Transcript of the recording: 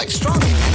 like strong.